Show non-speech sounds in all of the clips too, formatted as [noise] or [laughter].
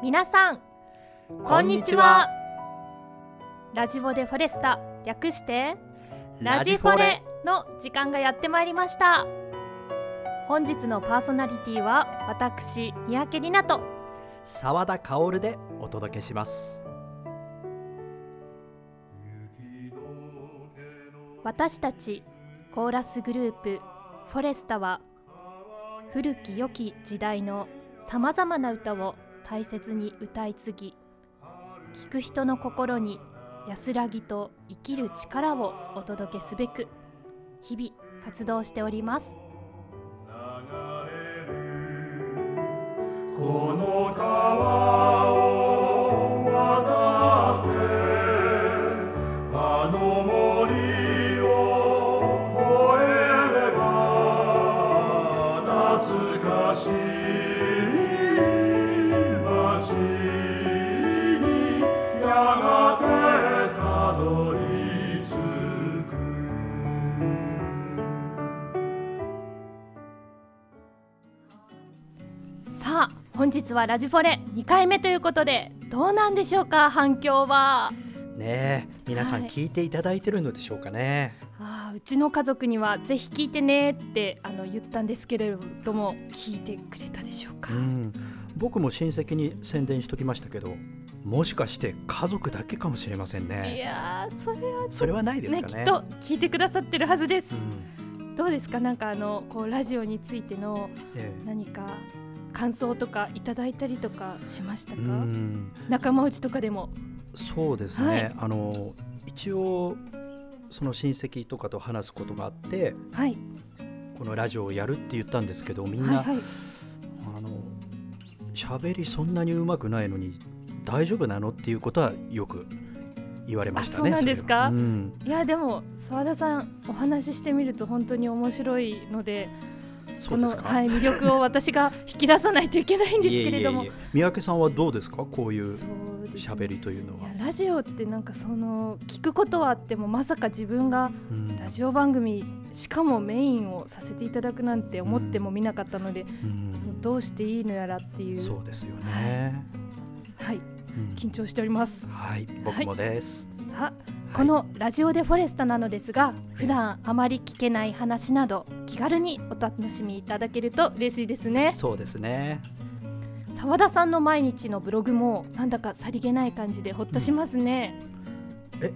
皆さんこんにちは。ラジオでフォレスタ略してラジフォレの時間がやってまいりました。本日のパーソナリティは私三宅里奈と澤田薫でお届けします。私たちコーラスグループフォレスタは古き良き時代のさまざまな歌を大切に歌い継ぎ聴く人の心に安らぎと生きる力をお届けすべく日々活動しております。この川はラジフォレ2回目ということでどうなんでしょうか反響は。ねえ皆さんはい。聞いていただいてるのでしょうかね、あーうちの家族にはぜひ聞いてねってあの言ったんですけれども聞いてくれたでしょうか、うん、僕も親戚に宣伝しときましたけどもしかして家族だけかもしれませんいねやーそれはそれはないですねかね。きっと聞いてくださってるはずです、うん。どうですか？なんかあのこうラジオについてのえ。何か感想とかいただいたりとかしましたえか、うん。仲間内とかでも。そうですね、はい。あの一応その親戚とかと話すことがあってはい。このラジオをやるって言ったんですけどみんな、はいはい。あの喋りそんなにうまくないのに大丈夫なの？っていうことはよく言われましたね。あそうなんですか？うん。いやでも澤田さんお話ししてみると本当に面白いのでこの。はい魅力を私が引き出さないといけないんですけれども。三宅さんはどうですか？こういう喋りというのは。いやラジオってなんかその聞くことはあってもまさか自分がうん。ラジオ番組しかもメインをさせていただくなんて思ってもみなかったので、うん。どうしていいのやらっていう。そうですよね。はい。うん。緊張しております。はい、僕もです。さあこのラジオでフォレスタなのですが普段あまり聞けない話など気軽にお楽しみいただけると嬉しいですね。そうですね。澤田さんの毎日のブログもなんだかさりげない感じでほっとしますね、え、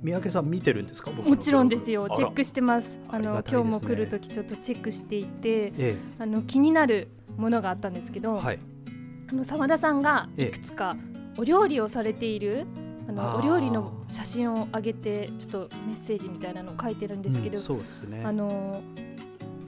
三宅さん見てるんですか？もちろんですよ。チェックしてます。あのね。今日も来る時ちょっとチェックしていてえあの気になるものがあったんですけど、え、はい。あの澤田さんがええいくつかお料理をされているあのお料理の写真を上げてちょっとメッセージみたいなのを書いてるんですけど、うんそうですね。あの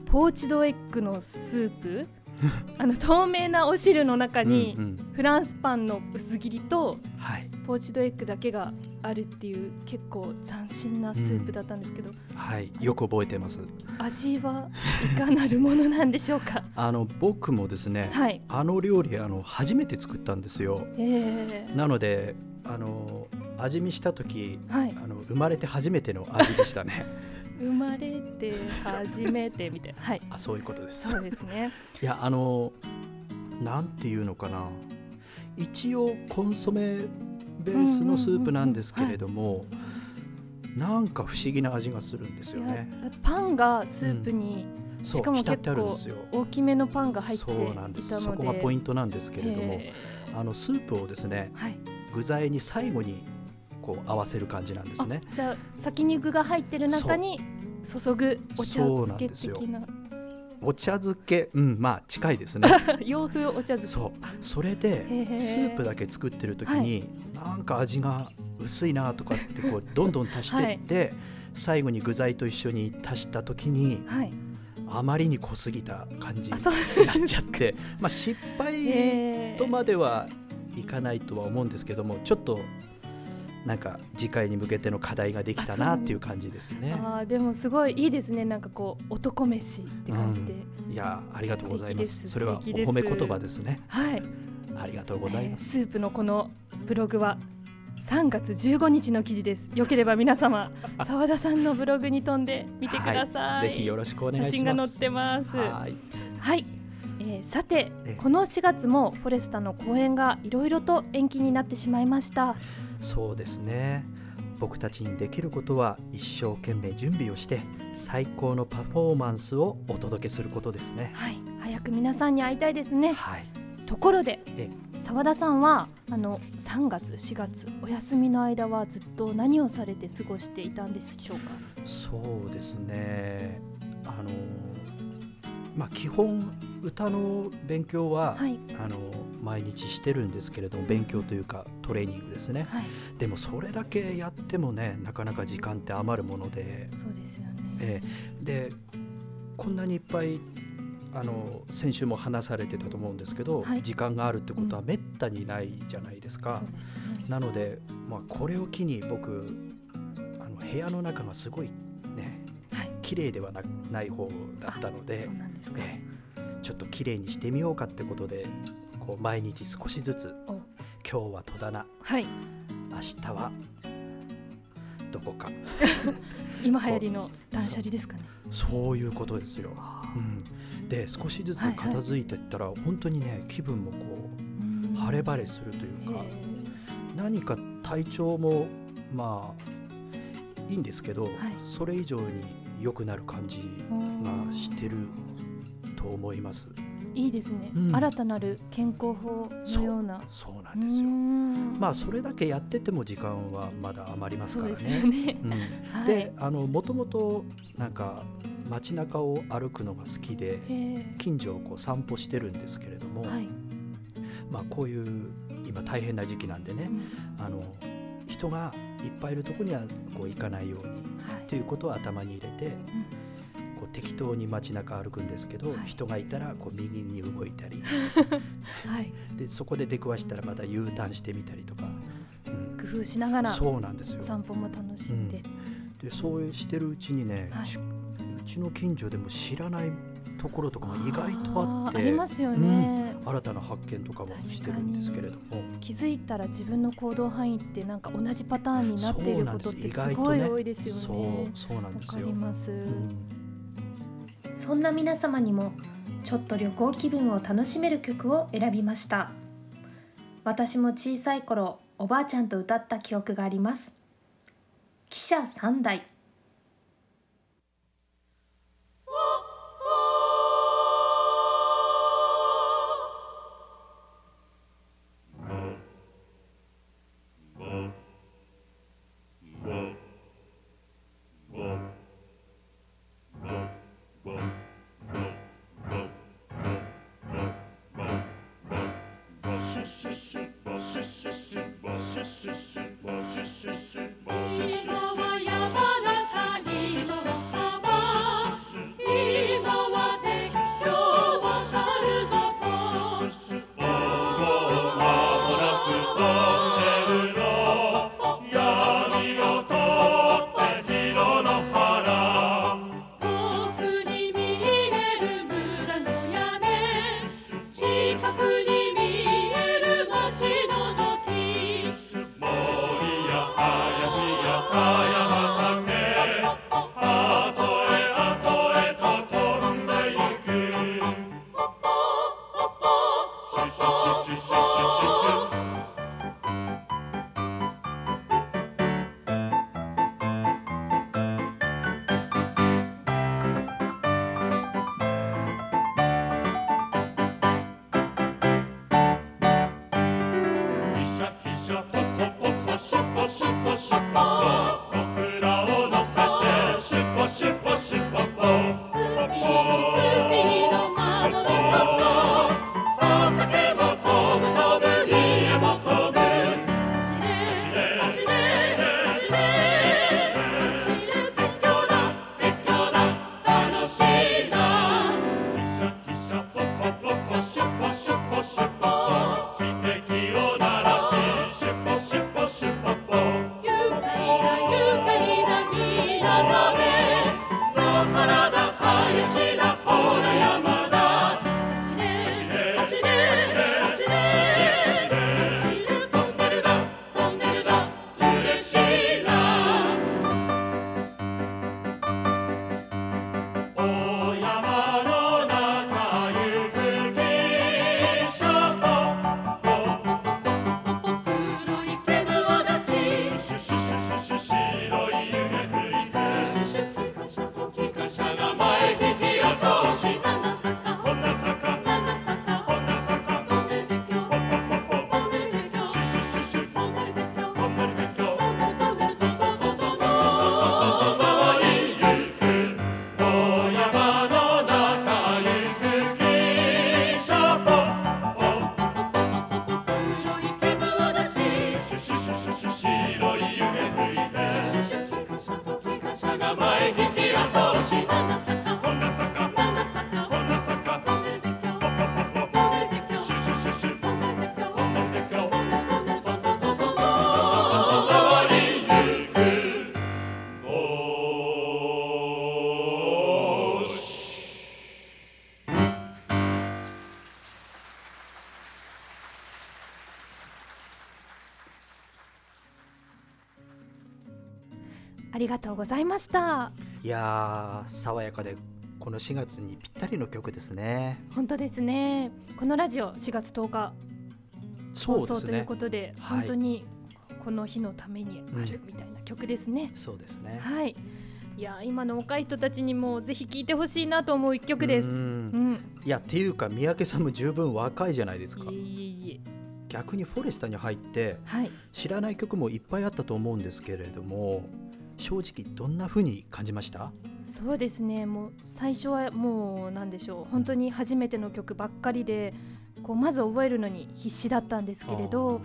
ポーチドエッグのスープ。[laughs] あの透明なお汁の中にうんうん。フランスパンの薄切りとはい。ポーチドエッグだけがあるっていう結構斬新なスープだったんですけど、はい、よく覚えてます。味はいかなるものなんでしょうか？[laughs] あの僕もですね、はい。あの料理あの初めて作ったんですよ。えなのであの味見した時ー、はい。あの生まれて初めての味でしたね。[laughs] 生まれて初めてみたいな。はい。あそういうことです。そうですね。[laughs] いやあのなんていうのかな。一応コンソメベースのスープなんですけれども、なんか不思議な味がするんですよね。パンがスープに、そうしかも結構てあるんですよ。大きめのパンが入っていたそうのでなんです。そこがポイントなんですけれども、えあのスープをですねーはい具材に最後にこう合わせる感じなんですね。あじゃあ先に具が入ってる中に注ぐお茶そうなん漬けですよ。的なお茶漬け、うん、まあ近いですね。[laughs] 洋風お茶漬け。そう、それでスープだけ作ってる時に、なんか味が薄いなとかってこうどんどん足してって、最後に具材と一緒に足した時にはい。あまりに濃すぎた感じになっちゃって、まあ失敗 [laughs] えー。とまではいかないとは思うんですけども、ちょっとなんか次回に向けての課題ができたなっていう感じですね。あーでもすごいいいですねなんかこう男飯って感じで、いやありがとうございます。すそれはお褒め言葉ですね。はいありがとうございます。えースープのこのブログは3月15日の記事ですよければ皆様 [laughs] 澤田さんのブログに飛んでみてください、はい、ぜひよろしくお願いします。写真が載ってますはい。はい、ええーさてええ。この4月もフォレスタの公演がいろいろと延期になってしまいました。そうですね。僕たちにできることは一生懸命準備をして最高のパフォーマンスをお届けすることですね。はい。早く皆さんに会いたいですね。はい。ところでえ澤田さんはあの3月4月お休みの間はずっと何をされて過ごしていたんでしょうか？そうですね。あのまあ基本歌の勉強は、はい。あの毎日してるんですけれども勉強というかトレーニングですね。はい。でもそれだけやってもねなかなか時間って余るもので、そうですよね、ええ。でこんなにいっぱいあの先週も話されてたと思うんですけど、はい。時間があるってことはめったにないじゃないですか。そうですよね。なので、まあ、これを機に僕あの部屋の中がすごいねはい。綺麗ではなない方だったので。そう、なんですか、ええちょっと綺麗にしてみようかってことでこう毎日少しずつお。今日は戸棚。はい。明日はどこか。[laughs] 今流行りの断捨離ですかね。そういうことですよ。あ。うん、で少しずつはいはい。片付いていったら、本当にね気分もこーう晴れ晴れするというか、へ何か体調もまあいいんですけど、それ以上に良くなる感じーがしてると思います。いいですね、うん。新たなる健康法のような。そう。なんですよ。まあそれだけやってても時間はまだ余りますからね。で [laughs] あのもともとなんか街中を歩くのが好きでへ近所をこう散歩してるんですけれども、ーはい、まあこういう今大変な時期なんでねうん。あの人がいっぱいいるところにはこう行かないようにはい。っていうことを頭に入れて、こう適当に街中歩くんですけど、はい。人がいたらこう右に動いたり。[laughs] はい、でそこで出くわしたらまた U ターンしてみたりとか、うん。工夫しながらそうなんですよ。お。散歩も楽しんで、でそうしてるうちにね、はい。うちの近所でも知らないところとかも意外とあって。ーありますよね、新たな発見とかもしてるんですけれども。気づいたら自分の行動範囲ってなんか同じパターンになっていることってすごい意外とね。多いですよね。そうそうなんわですよ。かり。ます、うんそんな皆様にもちょっと旅行気分を楽しめる曲を選びました。私も小さい頃おばあちゃんと歌った記憶があります。汽車3台。ありがとうございました。いやー爽やかでこの4月にぴったりの曲ですね。本当ですね。このラジオ4月10日放送ということではい。本当にこの日のためにあるうん。みたいな曲ですね、そうですね。はい。いや今の若い人たちにもぜひ聴いてほしいなと思う一曲です。ううん。ん。いやっていうか三宅さんも十分若いじゃないですか。逆にフォレスタに入ってはい。知らない曲もいっぱいあったと思うんですけれども正直どんな風に感じました？そうですね。もう最初はもうなんでしょう。本当に初めての曲ばっかりでこうまず覚えるのに必死だったんですけれど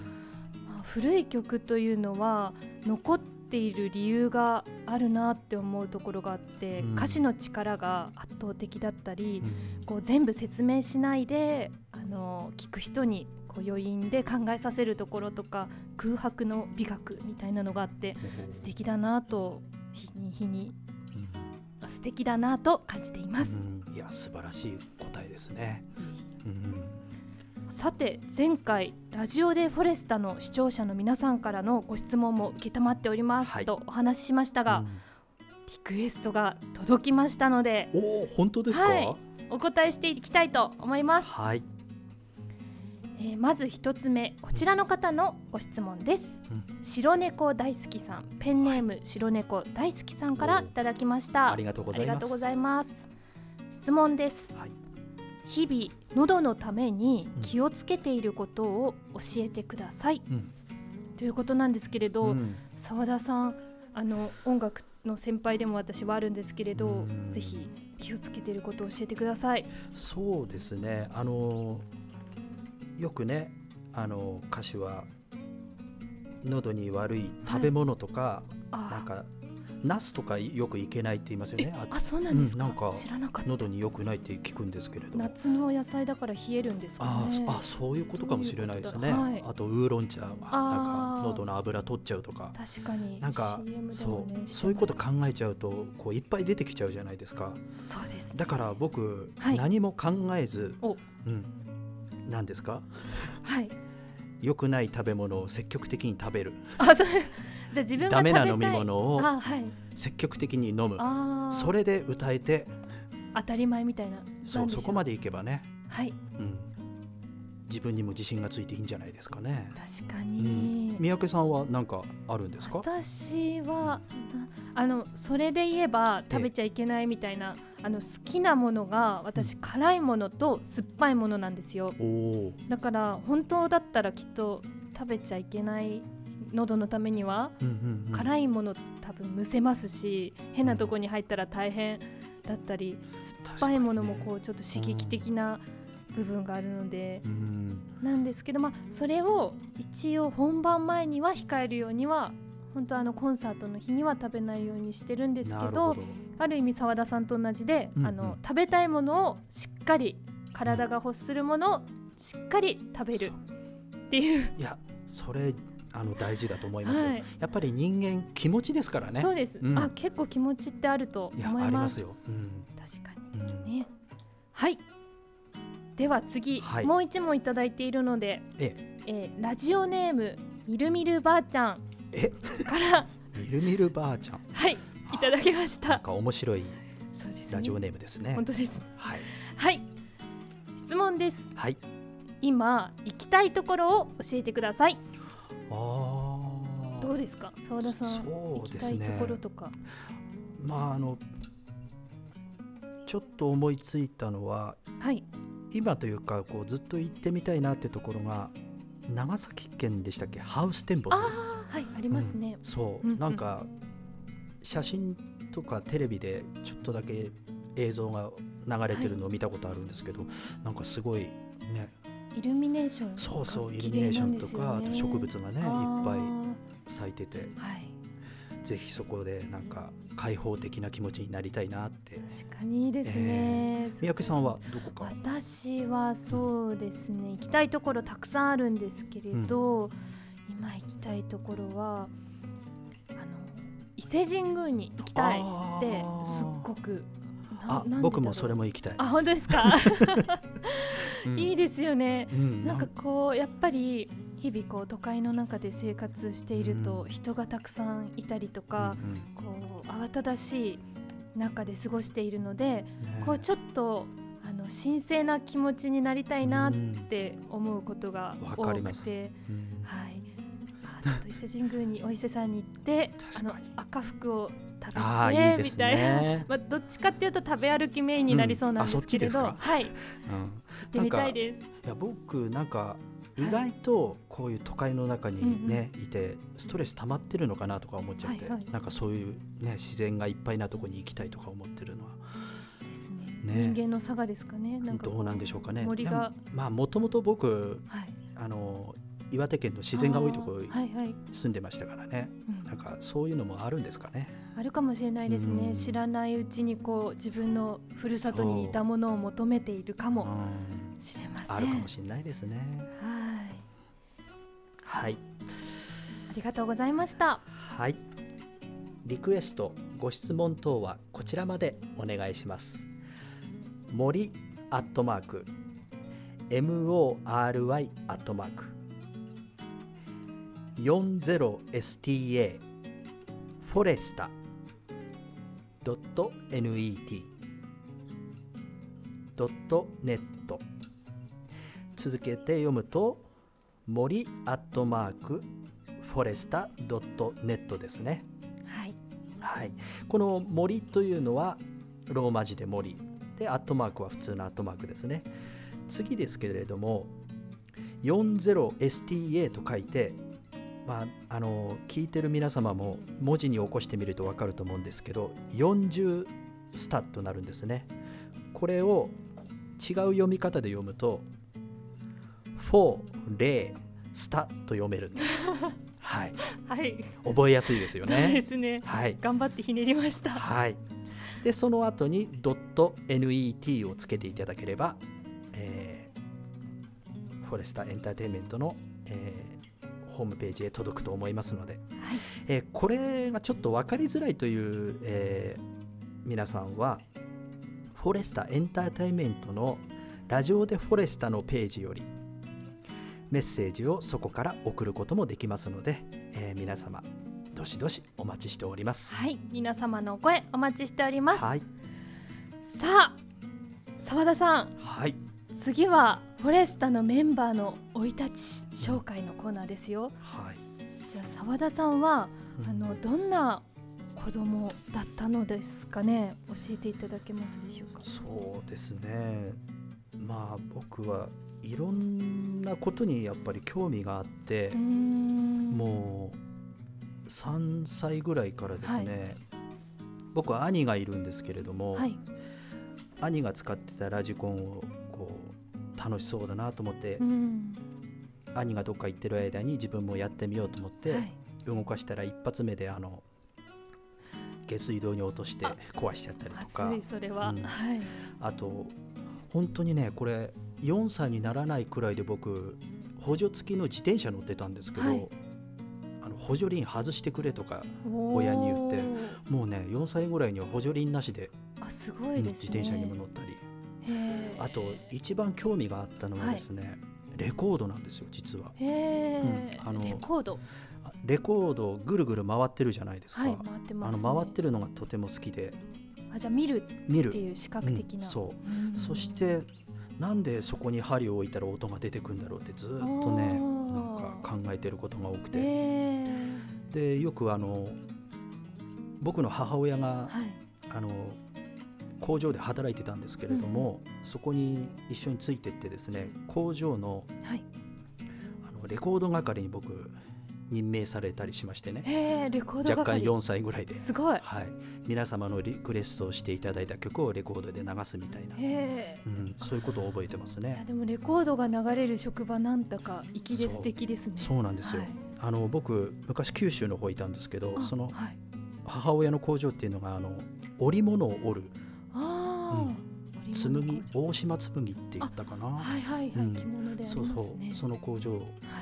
まあ、古い曲というのは残っている理由があるなって思うところがあって、うん。歌詞の力が圧倒的だったりう、ん。こう全部説明しないであの聞く人にこう余韻で考えさせるところとか空白の美学みたいなのがあって素敵だなと日に日に素敵だなと感じています。うん。いや素晴らしい答えですね、うん。さて前回ラジオでフォレスタの視聴者の皆さんからのご質問も承っております、はい。とお話ししましたが、うん。リクエストが届きましたのでおお本当ですか？はい。お答えしていきたいと思います、はいえーまず一つ目こちらの方のご質問です、う白猫大好きさんペンネーム白猫大好きさんからいただきました。ありがとうごあざいます。質問です。はい。日々喉のために気をつけていることを教えてください、うん。ということなんですけれどうん。澤、田さんあの音楽の先輩でも私はあるんですけれど、うん。ぜひ気をつけていることを教えてください。そうですね。あのよくねあの歌詞は喉に悪い食べ物とか、あなんかナスとかよくいけないって言いますよね。ああそうなんですか,、うんなんか知らなかった。喉に良くないって聞くんですけれども。夏のお野菜だから冷えるんですかね。あーあそういうことかもしれないですね、そういうはい。あとウーロン茶はなんあかー。喉の油取っちゃうとか。確かに。なんかでそうそういうこと考えちゃうとこういっぱい出てきちゃうじゃないです。かそうですだから僕、はい何も考えず、おうん、何ですか？はい。良くない食べ物を積極的に食べる。あそうじゃあ自分がダメ食べたい。な飲み物をあはい。積極的に飲む。あー。それで歌えて。当たり前みたいな。そう。そこまでいけばね、はい。うん、自分にも自信がついていいんじゃないですかね。確かうにん、三宅さんは何かあるんですか？私はなあのそれで言えば食べちゃいけないみたいなあの好きなものが私辛いものと酸っぱいものなんですよ。だから本当だったらきっと食べちゃいけない喉のためにはー、うんうんうん、辛いもの多分むせますし変なとこに入ったら大変だったり酸っぱいものもこうちょっと刺激的な部分があるのでうん。なんですけどまあそれを一応本番前には控えるようには本当あのコンサートの日には食べないようにしてるんですけどある意味澤田さんと同じで、うんうん。あの食べたいものをしっかり体が欲するものをしっかり食べるっていう、いやそれあの大事だと思いますよ、はい、やっぱり人間気持ちですからね。そうです、うん。あ結構気持ちってあると思います。ありますよ、うん、確かにですね、はいでは次、はい。もう一問いただいているので、ええ。ーラジオネームみるみるばあちゃんえ？から。みるみるばあちゃん。[laughs] はいいただきました。なんか面白いラジオネームですね。本当です。はい。はい。質問です。はい。今行きたいところを教えてください。あー。どうですか？澤田さん、そう行きたいところとか。まああのちょっと思いついたのははい今というかこうずっと行ってみたいなってところが長崎県でしたっけ？ハウステンボス。ああはいありますね、そう、うんうん。なんか写真とかテレビでちょっとだけ映像が流れてるのを見たことあるんですけど、なんかすごいね。イルミネーションそうそうイがルミネーションとか、綺麗なんですあと植物がねいっぱいあ咲いてて。ーはい。ぜひそこでなんか開放的な気持ちになりたいなって。確かにいいですね、三宅さんはどこか。私はそうですね。行きたいところたくさんあるんですけれど、今行きたいところはあの伊勢神宮に行きたいってすっごくなあ僕もそれも行きたい。あ本当ですか、うん。[laughs] いいですよね。うん。なんかこうやっぱり日々こう都会の中で生活しているとうん。人がたくさんいたりとか、こう慌ただしい中で過ごしているので、ね。こうちょっとあの神聖な気持ちになりたいなって思うことがわ多くかります。て、うん。はい、あちょっと伊勢神宮にお伊勢さんに行ってあの赤福を食べていいですみたいな。ね。まあ、どっちかっていうと食べ歩きメインになりそうなんですけれど、うん。はい、行うん。ってみたいです。いや僕なんか意外とこういう都会の中にね、いてストレス溜まってるのかなとか思っちゃって、はなんかそういうね自然がいっぱいなとこに行きたいとか思ってるのは。ですね。ね。人間の差がですかね。なんかこどうなんでしょうかね。森が。まあもともと僕はい、あの岩手県の自然が多いところに住んでましたからね。うん。なんかそういうのもあるんですかね。あるかもしれないですね、うん。知らないうちにこう自分のふるさとに似たものを求めているかもうん。しれません。あるかもしれないですね。はい、はい。ありがとうございました。はい。リクエスト、ご質問等はこちらまでお願いします。森アットマーク MORY アットマーク 40STA フォレスタ .net ドットネット続けて読むと森アットマークフォレスタ .net ですね。はい、はい、この森というのはローマ字で森でアットマークは普通のアットマークですね。次ですけれども 40STA と書いて、まあ、あの聞いてる皆様も文字に起こしてみると分かると思うんですけど40スタとなるんですね。これを違う読み方で読むと4、0、スタと読めるんです。[laughs] はい、はい、覚えやすいですよそうでね。すね。はい、頑張ってひねりました。はい。で、その後に .net をつけていただければ、えーフォレスタエンターテインメントの、えーホームページへ届くと思いますので、えーこれがちょっと分かりづらいという、えー皆さんは、フォレスタエンターテインメントのラジオでフォレスタのページよりメッセージをそこから送ることもできますので、えー皆様どしどしお待ちしております。はい、皆様のお声お待ちしております。はい、さあ、澤田さん、はい、次はフォレスタのメンバーの生い立ち紹介のコーナーですよ。はい。じゃあ澤田さんは、うんあのどんな子供だったのですかね？教えていただけますでしょうか？そうですね。まあ僕はいろんなことにやっぱり興味があって。もう3歳ぐらいからですね、僕は兄がいるんですけれども、はい。兄が使ってたラジコンをこう楽しそうだなと思って、うん。兄がどっか行ってる間に自分もやってみようと思って、はい。動かしたら一発目であの下水道に落として壊しちゃったりとか。あと本当にねこれ4歳にならないくらいで僕補助付きの自転車乗ってたんですけど、はい。あの補助輪外してくれとか親に言ってもうね4歳ぐらいには補助輪なしで、あすごいね。自転車にも乗ったり。あと一番興味があったのはですね、レコードなんですよ実は。うんあのレコード？あレコードぐるぐる回ってるじゃないですか、はい回ってます、ね、あの回ってるのがとても好きで。あじゃあ見る見るっていう視覚的な、うんそう。うん。そしてなんでそこに針を置いたら音が出てくるんだろうってずーっとねなんか考えてることが多くて、へでよくあの僕の母親がーはい。あの工場で働いてたんですけれども、そこに一緒についてってですね工場のはい。あのレコード係に僕任命されたりしましてね。へえレコード若干係4歳ぐらいで、すごい。はい、皆様のリクエストをしていただいた曲をレコードで流すみたいな、うん、そういうことを覚えてますいやね。でもレコードが流れる職場なんだか粋で素敵ですね。そうなんですよ、はい。あの僕昔九州の方いたんですけどあそのはい。母親の工場っていうのがあの織物を織る。ああ、紬大島紬って言ったかな。はいはいはい、うん。着物でありそうますね。そう。その工場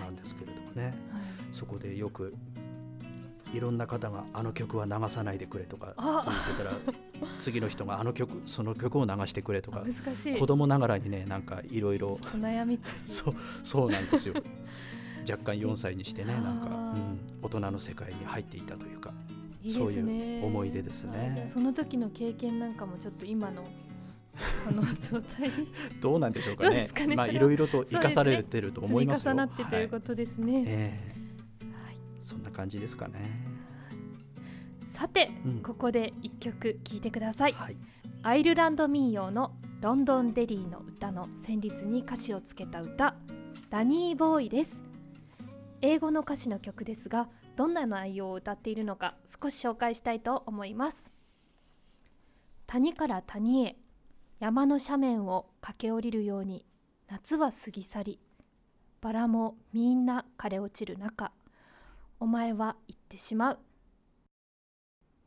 なんですけれどもね、はいそこでよくいろんな方があの曲は流さないでくれとかあ言ってたら次の人があの曲その曲を流してくれとか難しい。子供ながらにねなんかいろいろ悩み [laughs] そうそうなんですよ。若干4歳にしてねなんか、うん、大人の世界に入っていたというかいいそういう思い出ですね。その時の経験なんかもちょっと今のこの [laughs] 状態。にどうなんでしょうかね。ね。まあいろいろと生かされてると思いますよ。積み重なってということですね、ええ。はいそんな感じですかね。さて、うん。ここで一曲聴いてください、はい。アイルランド民謡のロンドンデリーの歌の旋律に歌詞をつけた歌ダニーボーイです。英語の歌詞の曲ですがどんな内容を歌っているのか少し紹介したいと思います。谷から谷へ山の斜面を駆け下りるように夏は過ぎ去りバラもみんな枯れ落ちる中お前は行ってしまう。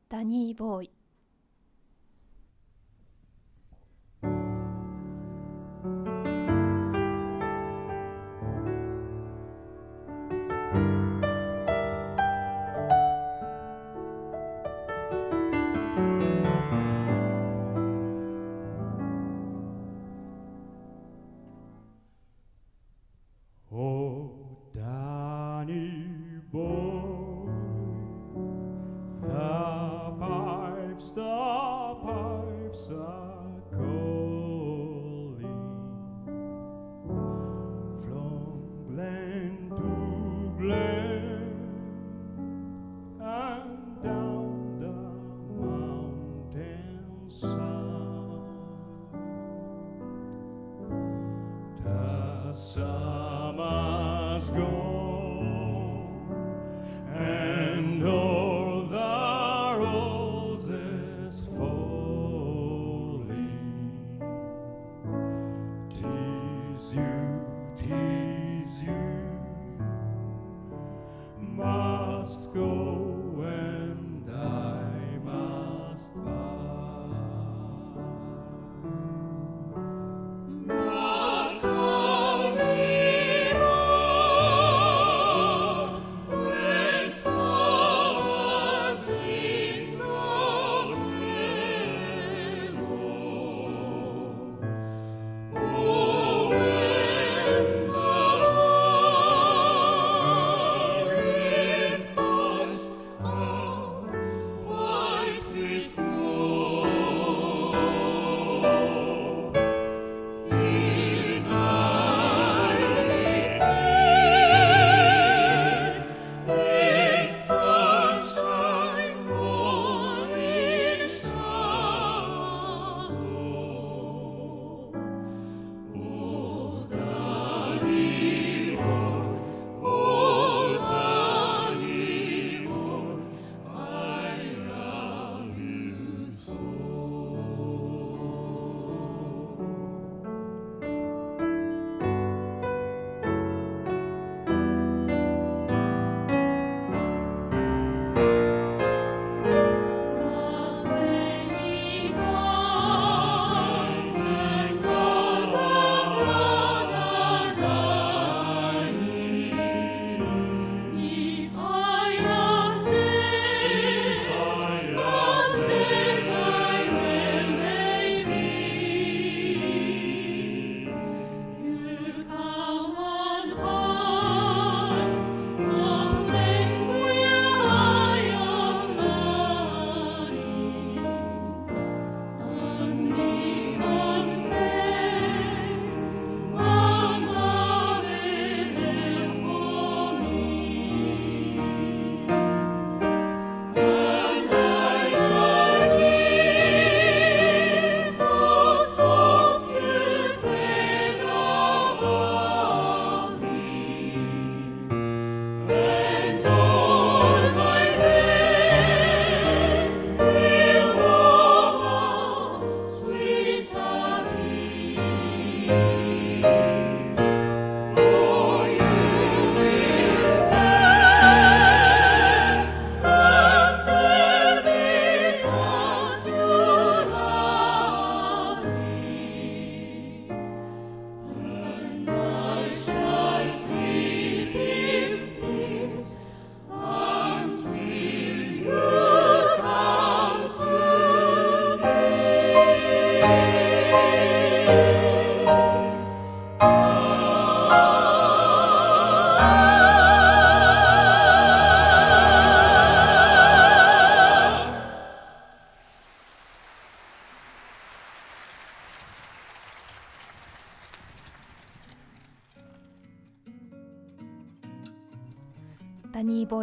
ダニーボーイ。land.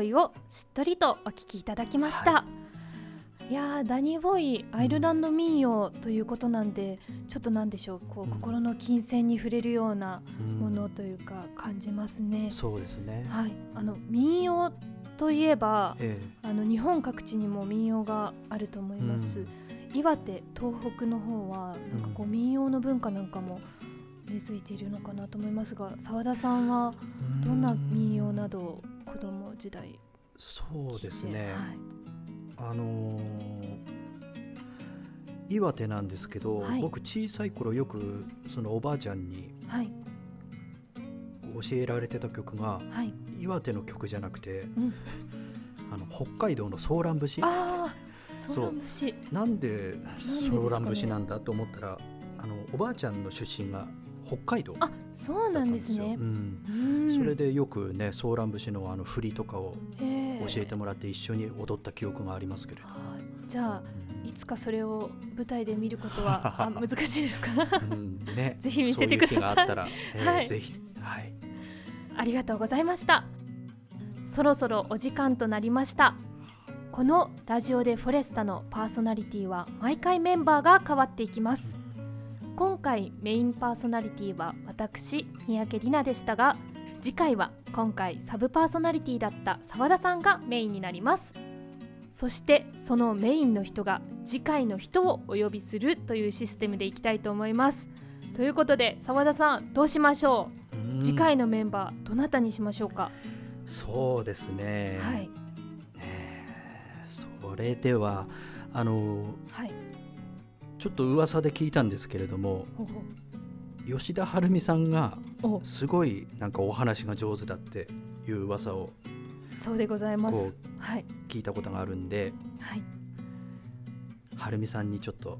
ボーイをしっとりとお聴きいただきました、、はい。やーダニーボーイアイルランド民謡ということなんで、ちょっとなんでしょうこう、うん。心の金銭に触れるようなうん。ものというか感じますね、そうですね、はい。あの民謡といえばえあの日本各地にも民謡があると思います、うん。岩手東北の方はなんかこう民謡の文化なんかも根付いているのかなと思いますが澤田さんはえどんな民謡などを子供時代。そうですね、はい。あのー岩手なんですけど、はい。僕小さい頃よくそのおばあちゃんにはい。教えられてた曲がはい、岩手の曲じゃなくてうん、[laughs] あの北海道のソーラン節。そうソーラン節。なんでソーラン節なんだと思ったらあのおばあちゃんの出身が北海道だあそうなんですね。うん。うん。それでよくねソーラン節のあの振りとかを教えてもらって一緒に踊った記憶がありますけれど、じゃあうん。いつかそれを舞台で見ることは [laughs] あ難しいですか？うんね、[laughs] ぜひ見せてください。そういう日があったら、えーはい。ぜひ、はい、ありがとうございました。そろそろお時間となりました。このラジオでフォレスタのパーソナリティは毎回メンバーが変わっていきます今回メインパーソナリティは私三宅里奈でしたが次回は今回サブパーソナリティだった澤田さんがメインになります。そしてそのメインの人が次回の人をお呼びするというシステムでいきたいと思います。ということで澤田さんどうしましょう？うん。次回のメンバーどなたにしましょうか、そうですね、はい。えーそれではあのはいちょっと噂で聞いたんですけれども吉田晴美さんがすごいなんかお話が上手だっていう噂をそうでございます。はい。聞いたことがあるんではい。晴美さんにちょっと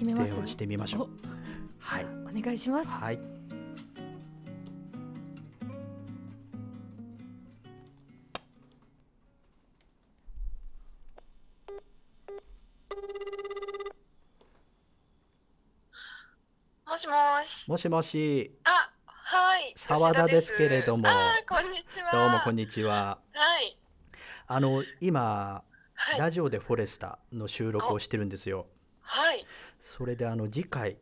電話してみましょう。はい。お願いします。はいもし。もしあ、はい。澤田ですけれどもこんにちは。どうもこんににちははい。あの今はい。ラジオでフォレスタの収録をしてるんですよはい。それであの次回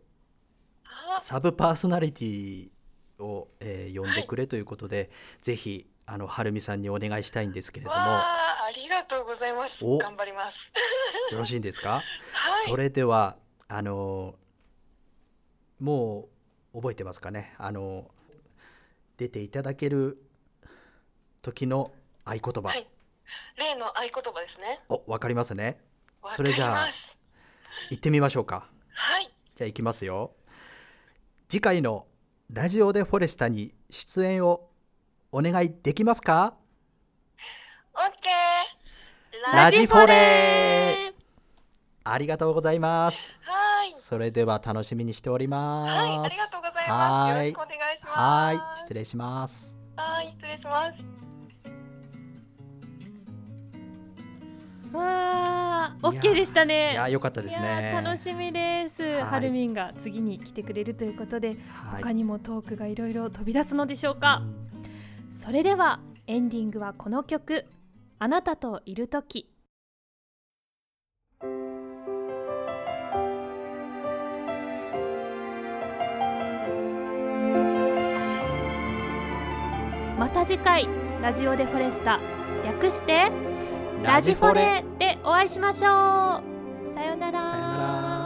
あ、サブパーソナリティを、えー呼んでくれということで、ぜひあのはるみさんにお願いしたいんですけれどもわあ、ありがとうございます。お頑張ります。よろしいんですか、[laughs] はい。それではあのもう覚えてますかね？あの出ていただける時の合言葉、はい。例の合言葉ですね。おわかりますねそれじゃあ行ってみましょうかはい。じゃあ行きますよ次回のラジオでフォレスタに出演をお願いできますか？オッケー。ラジフォレレありがとうございますはい。それでは楽しみにしておりますはい。ありがとうございます。よろしくお願いします。はい失礼しますはい。失礼します。わあ、オッケーでしたいねや良かったですいやねー楽しみです、はいはるみんが次に来てくれるということで、はい他にもトークがいろいろ飛び出すのでしょうか、うんそれではエンディングはこの曲「あなたといるとまた次回ラジオでフォレスタ略してラジフォレ。でお会いしましょう。さよなら